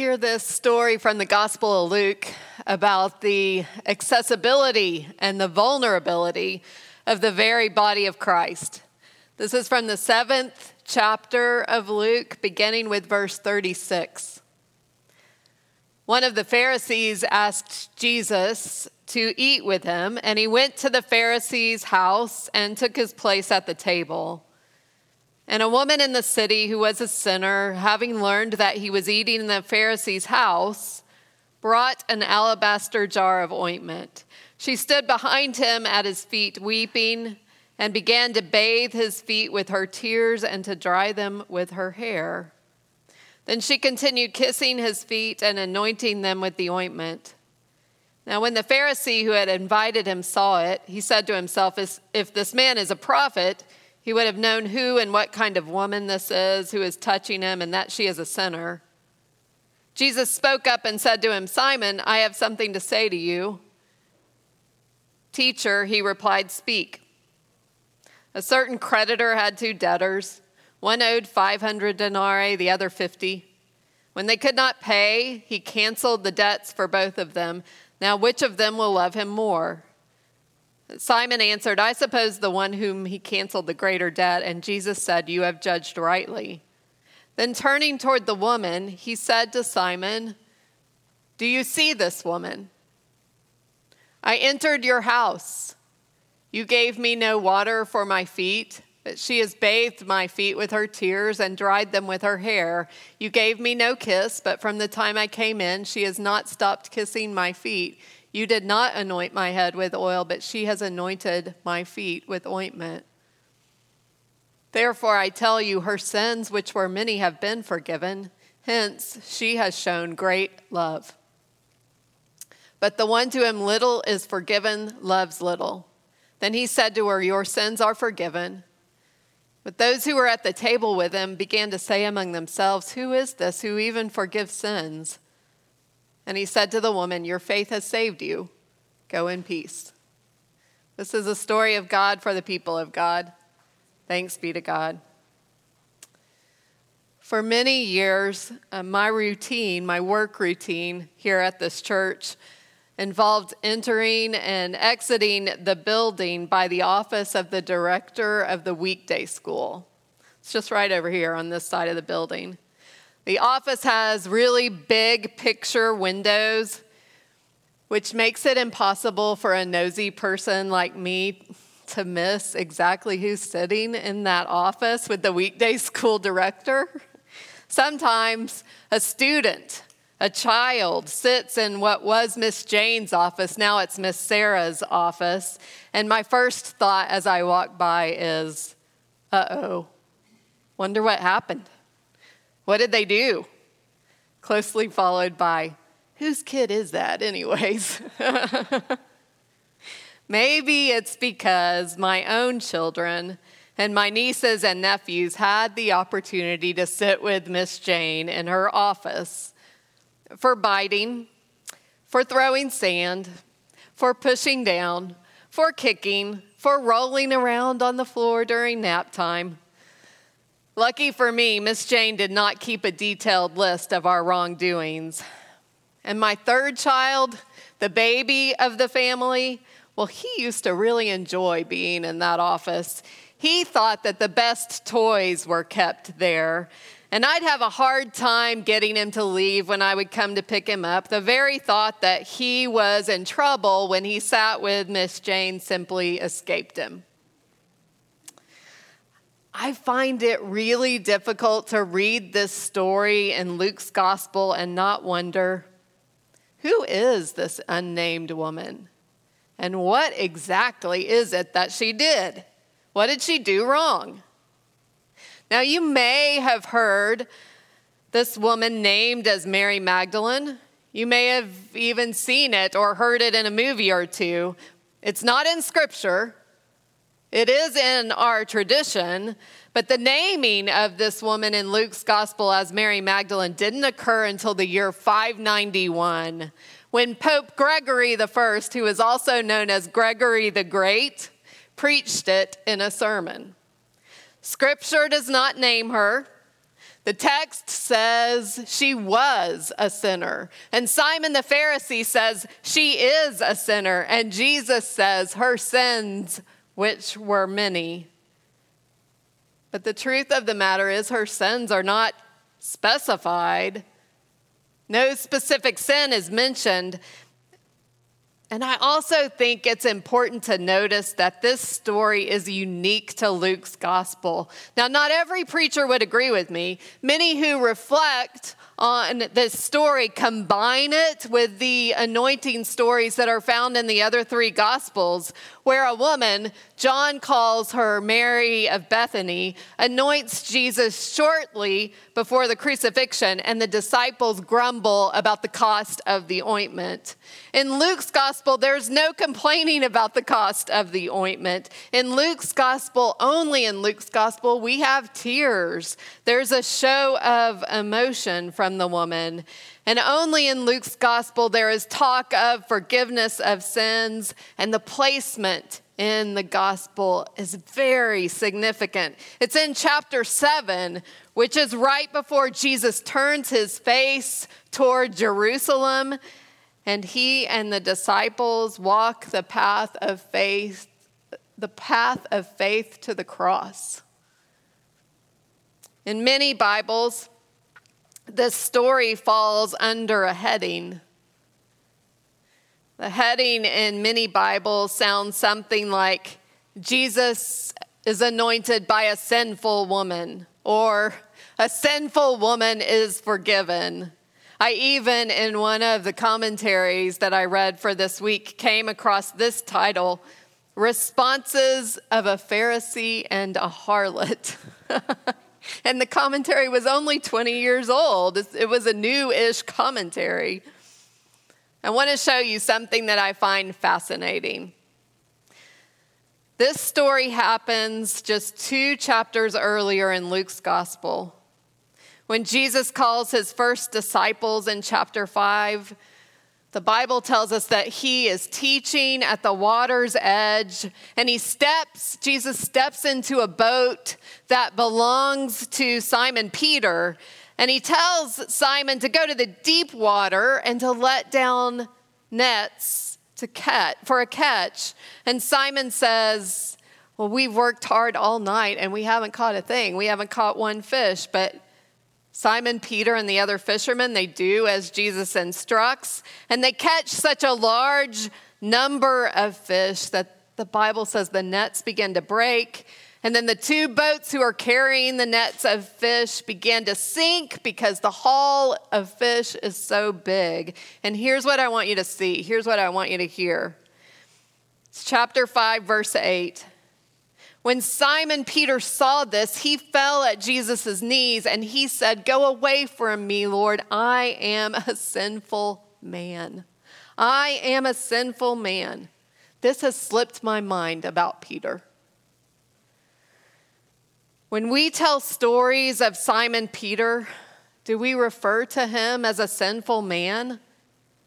hear this story from the Gospel of Luke about the accessibility and the vulnerability of the very body of Christ. This is from the seventh chapter of Luke, beginning with verse 36. One of the Pharisees asked Jesus to eat with him, and he went to the Pharisee's house and took his place at the table. And a woman in the city who was a sinner, having learned that he was eating in the Pharisee's house, brought an alabaster jar of ointment. She stood behind him at his feet, weeping, and began to bathe his feet with her tears and to dry them with her hair. Then she continued kissing his feet and anointing them with the ointment. Now, when the Pharisee who had invited him saw it, he said to himself, If this man is a prophet, he would have known who and what kind of woman this is who is touching him and that she is a sinner. Jesus spoke up and said to him, Simon, I have something to say to you. Teacher, he replied, Speak. A certain creditor had two debtors. One owed 500 denarii, the other 50. When they could not pay, he canceled the debts for both of them. Now, which of them will love him more? Simon answered, I suppose the one whom he canceled the greater debt. And Jesus said, You have judged rightly. Then turning toward the woman, he said to Simon, Do you see this woman? I entered your house. You gave me no water for my feet, but she has bathed my feet with her tears and dried them with her hair. You gave me no kiss, but from the time I came in, she has not stopped kissing my feet. You did not anoint my head with oil, but she has anointed my feet with ointment. Therefore, I tell you, her sins, which were many, have been forgiven. Hence, she has shown great love. But the one to whom little is forgiven loves little. Then he said to her, Your sins are forgiven. But those who were at the table with him began to say among themselves, Who is this who even forgives sins? And he said to the woman, Your faith has saved you. Go in peace. This is a story of God for the people of God. Thanks be to God. For many years, uh, my routine, my work routine here at this church, involved entering and exiting the building by the office of the director of the weekday school. It's just right over here on this side of the building. The office has really big picture windows, which makes it impossible for a nosy person like me to miss exactly who's sitting in that office with the weekday school director. Sometimes a student, a child, sits in what was Miss Jane's office. Now it's Miss Sarah's office. And my first thought as I walk by is, uh oh, wonder what happened. What did they do? Closely followed by, whose kid is that, anyways? Maybe it's because my own children and my nieces and nephews had the opportunity to sit with Miss Jane in her office for biting, for throwing sand, for pushing down, for kicking, for rolling around on the floor during nap time. Lucky for me, Miss Jane did not keep a detailed list of our wrongdoings. And my third child, the baby of the family, well, he used to really enjoy being in that office. He thought that the best toys were kept there. And I'd have a hard time getting him to leave when I would come to pick him up. The very thought that he was in trouble when he sat with Miss Jane simply escaped him. I find it really difficult to read this story in Luke's gospel and not wonder who is this unnamed woman? And what exactly is it that she did? What did she do wrong? Now, you may have heard this woman named as Mary Magdalene. You may have even seen it or heard it in a movie or two. It's not in scripture, it is in our tradition, but the naming of this woman in Luke's gospel as Mary Magdalene didn't occur until the year 591 when Pope Gregory I, who is also known as Gregory the Great, preached it in a sermon. Scripture does not name her. The text says she was a sinner. And Simon the Pharisee says she is a sinner. And Jesus says her sins, which were many. But the truth of the matter is, her sins are not specified. No specific sin is mentioned. And I also think it's important to notice that this story is unique to Luke's gospel. Now, not every preacher would agree with me. Many who reflect on this story combine it with the anointing stories that are found in the other three gospels, where a woman, John calls her Mary of Bethany, anoints Jesus shortly before the crucifixion, and the disciples grumble about the cost of the ointment. In Luke's gospel, there's no complaining about the cost of the ointment. In Luke's gospel, only in Luke's gospel, we have tears. There's a show of emotion from the woman. And only in Luke's gospel there is talk of forgiveness of sins, and the placement in the gospel is very significant. It's in chapter 7, which is right before Jesus turns his face toward Jerusalem, and he and the disciples walk the path of faith, the path of faith to the cross. In many Bibles, this story falls under a heading. The heading in many Bibles sounds something like Jesus is anointed by a sinful woman, or a sinful woman is forgiven. I even, in one of the commentaries that I read for this week, came across this title Responses of a Pharisee and a Harlot. and the commentary was only 20 years old. It was a new ish commentary. I want to show you something that I find fascinating. This story happens just two chapters earlier in Luke's gospel. When Jesus calls his first disciples in chapter 5, the Bible tells us that he is teaching at the water's edge and he steps, Jesus steps into a boat that belongs to Simon Peter. And he tells Simon to go to the deep water and to let down nets to catch for a catch. And Simon says, Well, we've worked hard all night and we haven't caught a thing. We haven't caught one fish, but Simon, Peter, and the other fishermen, they do as Jesus instructs, and they catch such a large number of fish that the Bible says the nets begin to break. And then the two boats who are carrying the nets of fish began to sink because the haul of fish is so big. And here's what I want you to see. Here's what I want you to hear. It's chapter 5, verse 8. When Simon Peter saw this, he fell at Jesus' knees and he said, Go away from me, Lord. I am a sinful man. I am a sinful man. This has slipped my mind about Peter. When we tell stories of Simon Peter, do we refer to him as a sinful man?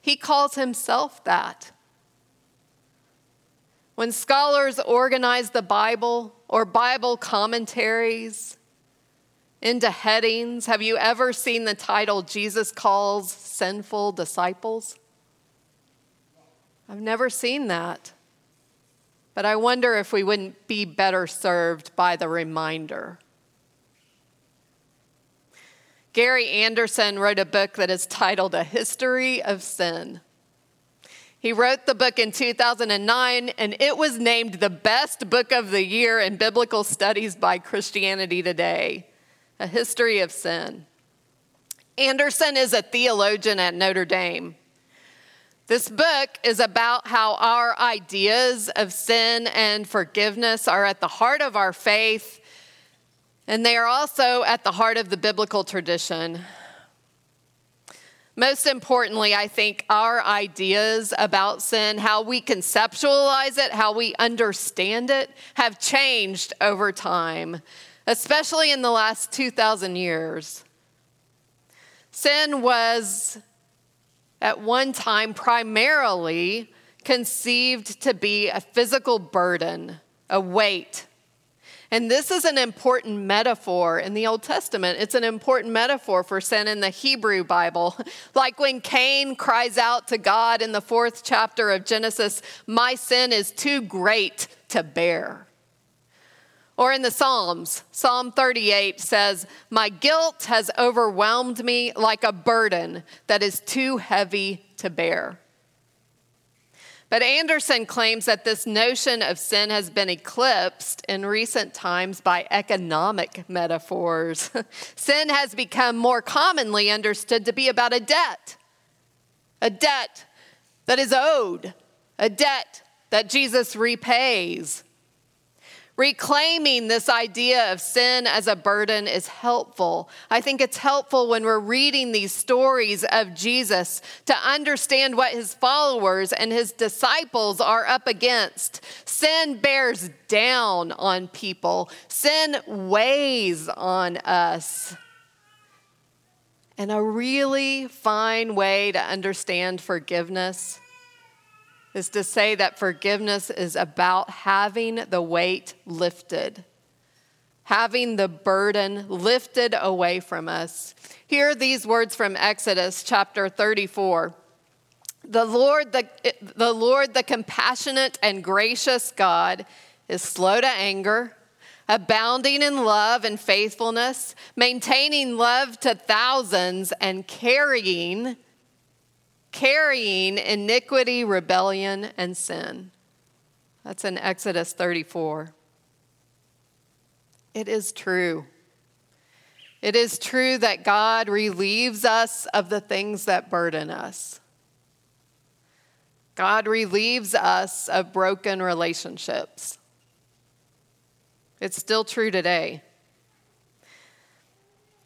He calls himself that. When scholars organize the Bible or Bible commentaries into headings, have you ever seen the title Jesus Calls Sinful Disciples? I've never seen that. But I wonder if we wouldn't be better served by the reminder. Gary Anderson wrote a book that is titled A History of Sin. He wrote the book in 2009, and it was named the best book of the year in biblical studies by Christianity Today A History of Sin. Anderson is a theologian at Notre Dame. This book is about how our ideas of sin and forgiveness are at the heart of our faith, and they are also at the heart of the biblical tradition. Most importantly, I think our ideas about sin, how we conceptualize it, how we understand it, have changed over time, especially in the last 2,000 years. Sin was at one time primarily conceived to be a physical burden, a weight. And this is an important metaphor in the Old Testament. It's an important metaphor for sin in the Hebrew Bible. Like when Cain cries out to God in the fourth chapter of Genesis, My sin is too great to bear. Or in the Psalms, Psalm 38 says, My guilt has overwhelmed me like a burden that is too heavy to bear. But Anderson claims that this notion of sin has been eclipsed in recent times by economic metaphors. sin has become more commonly understood to be about a debt, a debt that is owed, a debt that Jesus repays. Reclaiming this idea of sin as a burden is helpful. I think it's helpful when we're reading these stories of Jesus to understand what his followers and his disciples are up against. Sin bears down on people, sin weighs on us. And a really fine way to understand forgiveness is to say that forgiveness is about having the weight lifted, having the burden lifted away from us. Hear these words from Exodus chapter 34. The Lord, the, the Lord, the compassionate and gracious God, is slow to anger, abounding in love and faithfulness, maintaining love to thousands, and carrying carrying iniquity, rebellion, and sin. That's in Exodus 34. It is true. It is true that God relieves us of the things that burden us. God relieves us of broken relationships. It's still true today.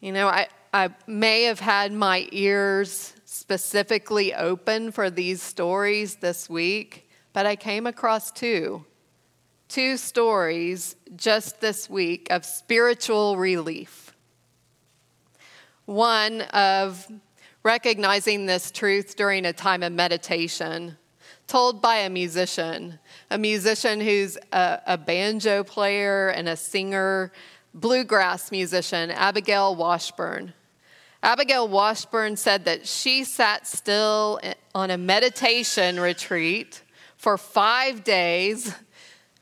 You know, I, I may have had my ears specifically open for these stories this week, but I came across two. Two stories just this week of spiritual relief. One of recognizing this truth during a time of meditation, told by a musician, a musician who's a, a banjo player and a singer, bluegrass musician, Abigail Washburn. Abigail Washburn said that she sat still on a meditation retreat for five days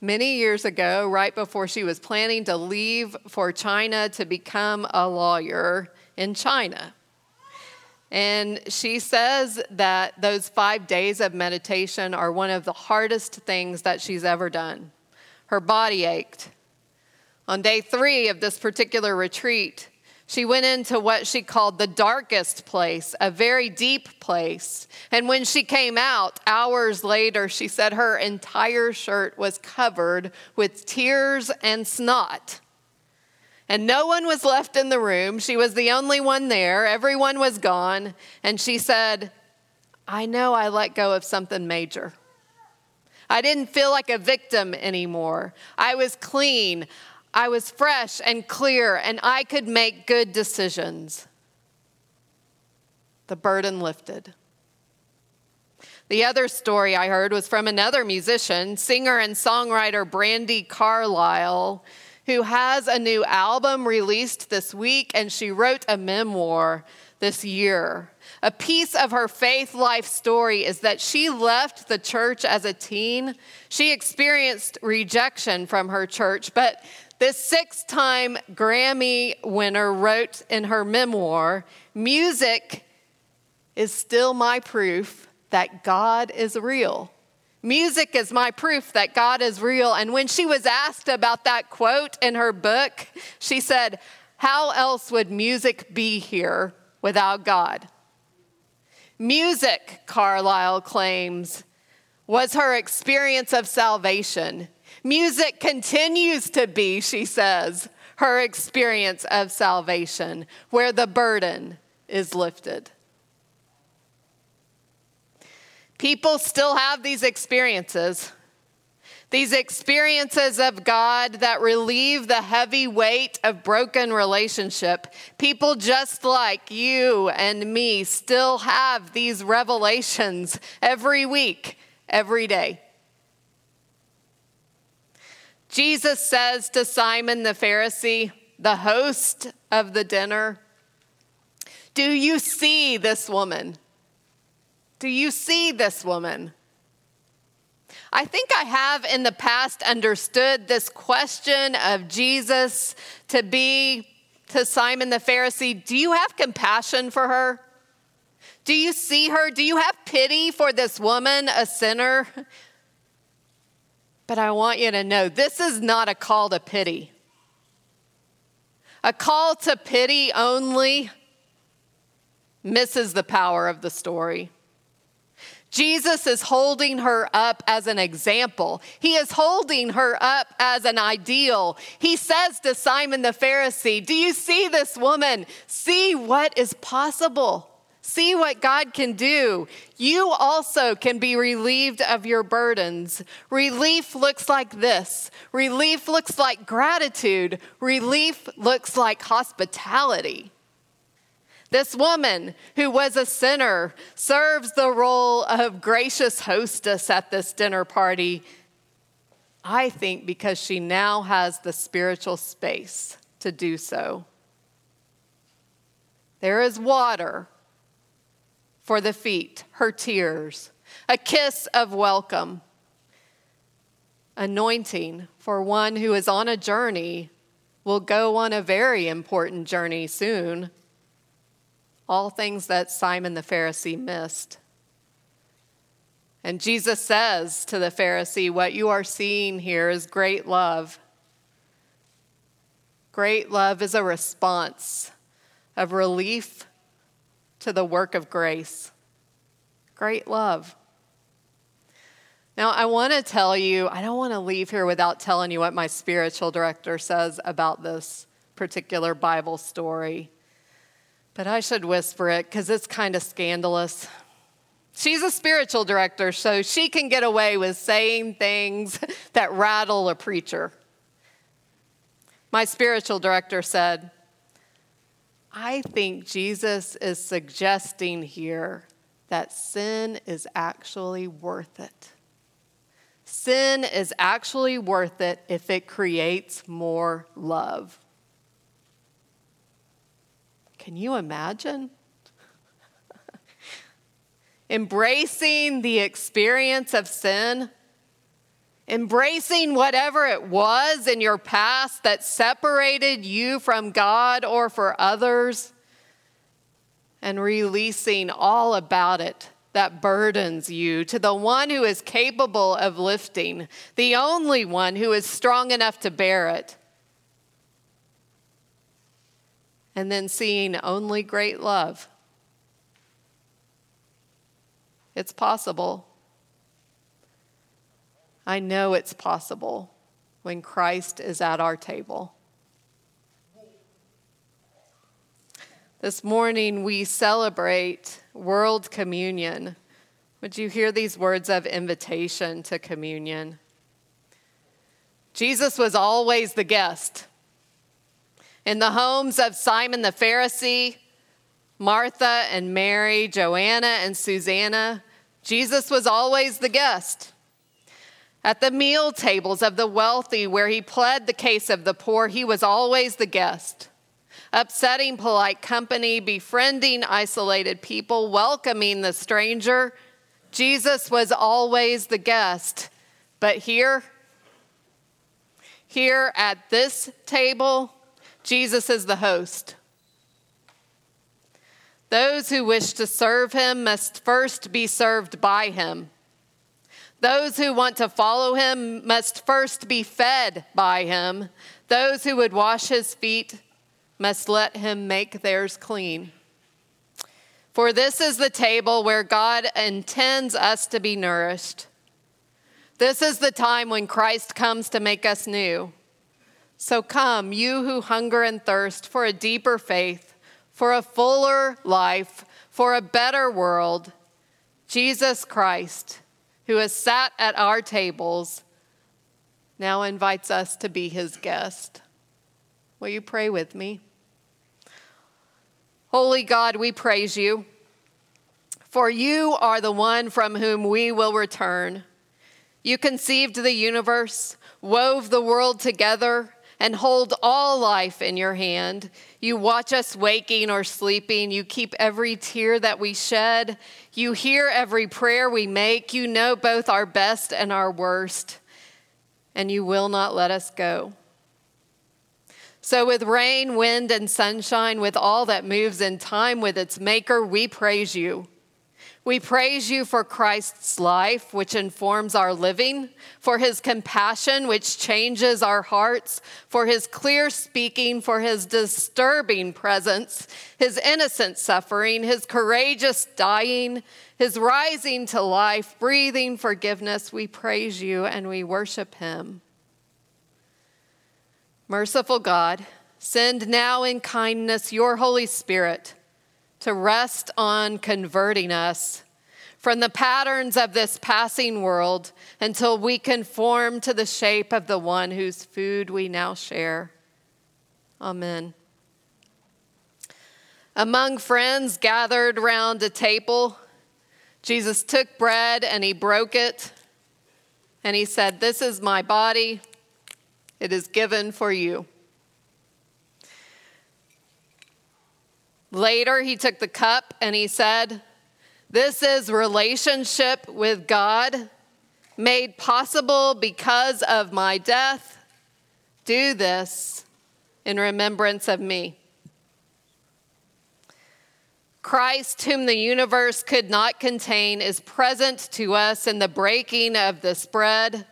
many years ago, right before she was planning to leave for China to become a lawyer in China. And she says that those five days of meditation are one of the hardest things that she's ever done. Her body ached. On day three of this particular retreat, she went into what she called the darkest place, a very deep place. And when she came out, hours later, she said her entire shirt was covered with tears and snot. And no one was left in the room. She was the only one there. Everyone was gone. And she said, I know I let go of something major. I didn't feel like a victim anymore. I was clean. I was fresh and clear, and I could make good decisions. The burden lifted. The other story I heard was from another musician, singer and songwriter Brandi Carlile, who has a new album released this week, and she wrote a memoir this year. A piece of her faith life story is that she left the church as a teen. She experienced rejection from her church, but this six time Grammy winner wrote in her memoir Music is still my proof that God is real. Music is my proof that God is real. And when she was asked about that quote in her book, she said, How else would music be here without God? Music, Carlile claims, was her experience of salvation. Music continues to be, she says, her experience of salvation, where the burden is lifted. People still have these experiences. These experiences of God that relieve the heavy weight of broken relationship. People just like you and me still have these revelations every week, every day. Jesus says to Simon the Pharisee, the host of the dinner, Do you see this woman? Do you see this woman? I think I have in the past understood this question of Jesus to be to Simon the Pharisee Do you have compassion for her? Do you see her? Do you have pity for this woman, a sinner? But I want you to know this is not a call to pity. A call to pity only misses the power of the story. Jesus is holding her up as an example. He is holding her up as an ideal. He says to Simon the Pharisee, Do you see this woman? See what is possible. See what God can do. You also can be relieved of your burdens. Relief looks like this relief looks like gratitude, relief looks like hospitality. This woman, who was a sinner, serves the role of gracious hostess at this dinner party. I think because she now has the spiritual space to do so. There is water for the feet, her tears, a kiss of welcome, anointing for one who is on a journey, will go on a very important journey soon all things that Simon the Pharisee missed. And Jesus says to the Pharisee, What you are seeing here is great love. Great love is a response of relief to the work of grace. Great love. Now, I want to tell you, I don't want to leave here without telling you what my spiritual director says about this particular Bible story. But I should whisper it because it's kind of scandalous. She's a spiritual director, so she can get away with saying things that rattle a preacher. My spiritual director said, I think Jesus is suggesting here that sin is actually worth it. Sin is actually worth it if it creates more love. Can you imagine? Embracing the experience of sin, embracing whatever it was in your past that separated you from God or for others, and releasing all about it that burdens you to the one who is capable of lifting, the only one who is strong enough to bear it. and then seeing only great love. It's possible. I know it's possible when Christ is at our table. This morning we celebrate World Communion. Would you hear these words of invitation to communion? Jesus was always the guest in the homes of Simon the Pharisee, Martha and Mary, Joanna and Susanna, Jesus was always the guest. At the meal tables of the wealthy, where he pled the case of the poor, he was always the guest. Upsetting polite company, befriending isolated people, welcoming the stranger, Jesus was always the guest. But here, here at this table, Jesus is the host. Those who wish to serve him must first be served by him. Those who want to follow him must first be fed by him. Those who would wash his feet must let him make theirs clean. For this is the table where God intends us to be nourished. This is the time when Christ comes to make us new. So come, you who hunger and thirst for a deeper faith, for a fuller life, for a better world. Jesus Christ, who has sat at our tables, now invites us to be his guest. Will you pray with me? Holy God, we praise you, for you are the one from whom we will return. You conceived the universe, wove the world together, and hold all life in your hand. You watch us waking or sleeping. You keep every tear that we shed. You hear every prayer we make. You know both our best and our worst, and you will not let us go. So, with rain, wind, and sunshine, with all that moves in time with its maker, we praise you. We praise you for Christ's life, which informs our living, for his compassion, which changes our hearts, for his clear speaking, for his disturbing presence, his innocent suffering, his courageous dying, his rising to life, breathing forgiveness. We praise you and we worship him. Merciful God, send now in kindness your Holy Spirit to rest on converting us from the patterns of this passing world until we conform to the shape of the one whose food we now share. Amen. Among friends gathered round a table, Jesus took bread and he broke it, and he said, This is my body, it is given for you. Later, he took the cup and he said, This is relationship with God made possible because of my death. Do this in remembrance of me. Christ, whom the universe could not contain, is present to us in the breaking of this bread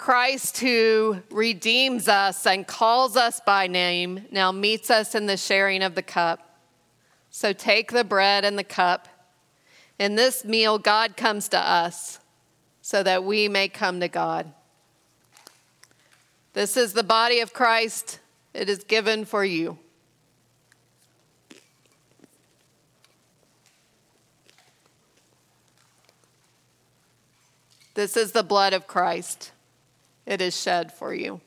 Christ, who redeems us and calls us by name, now meets us in the sharing of the cup. So take the bread and the cup. In this meal, God comes to us so that we may come to God. This is the body of Christ, it is given for you. This is the blood of Christ it is shed for you.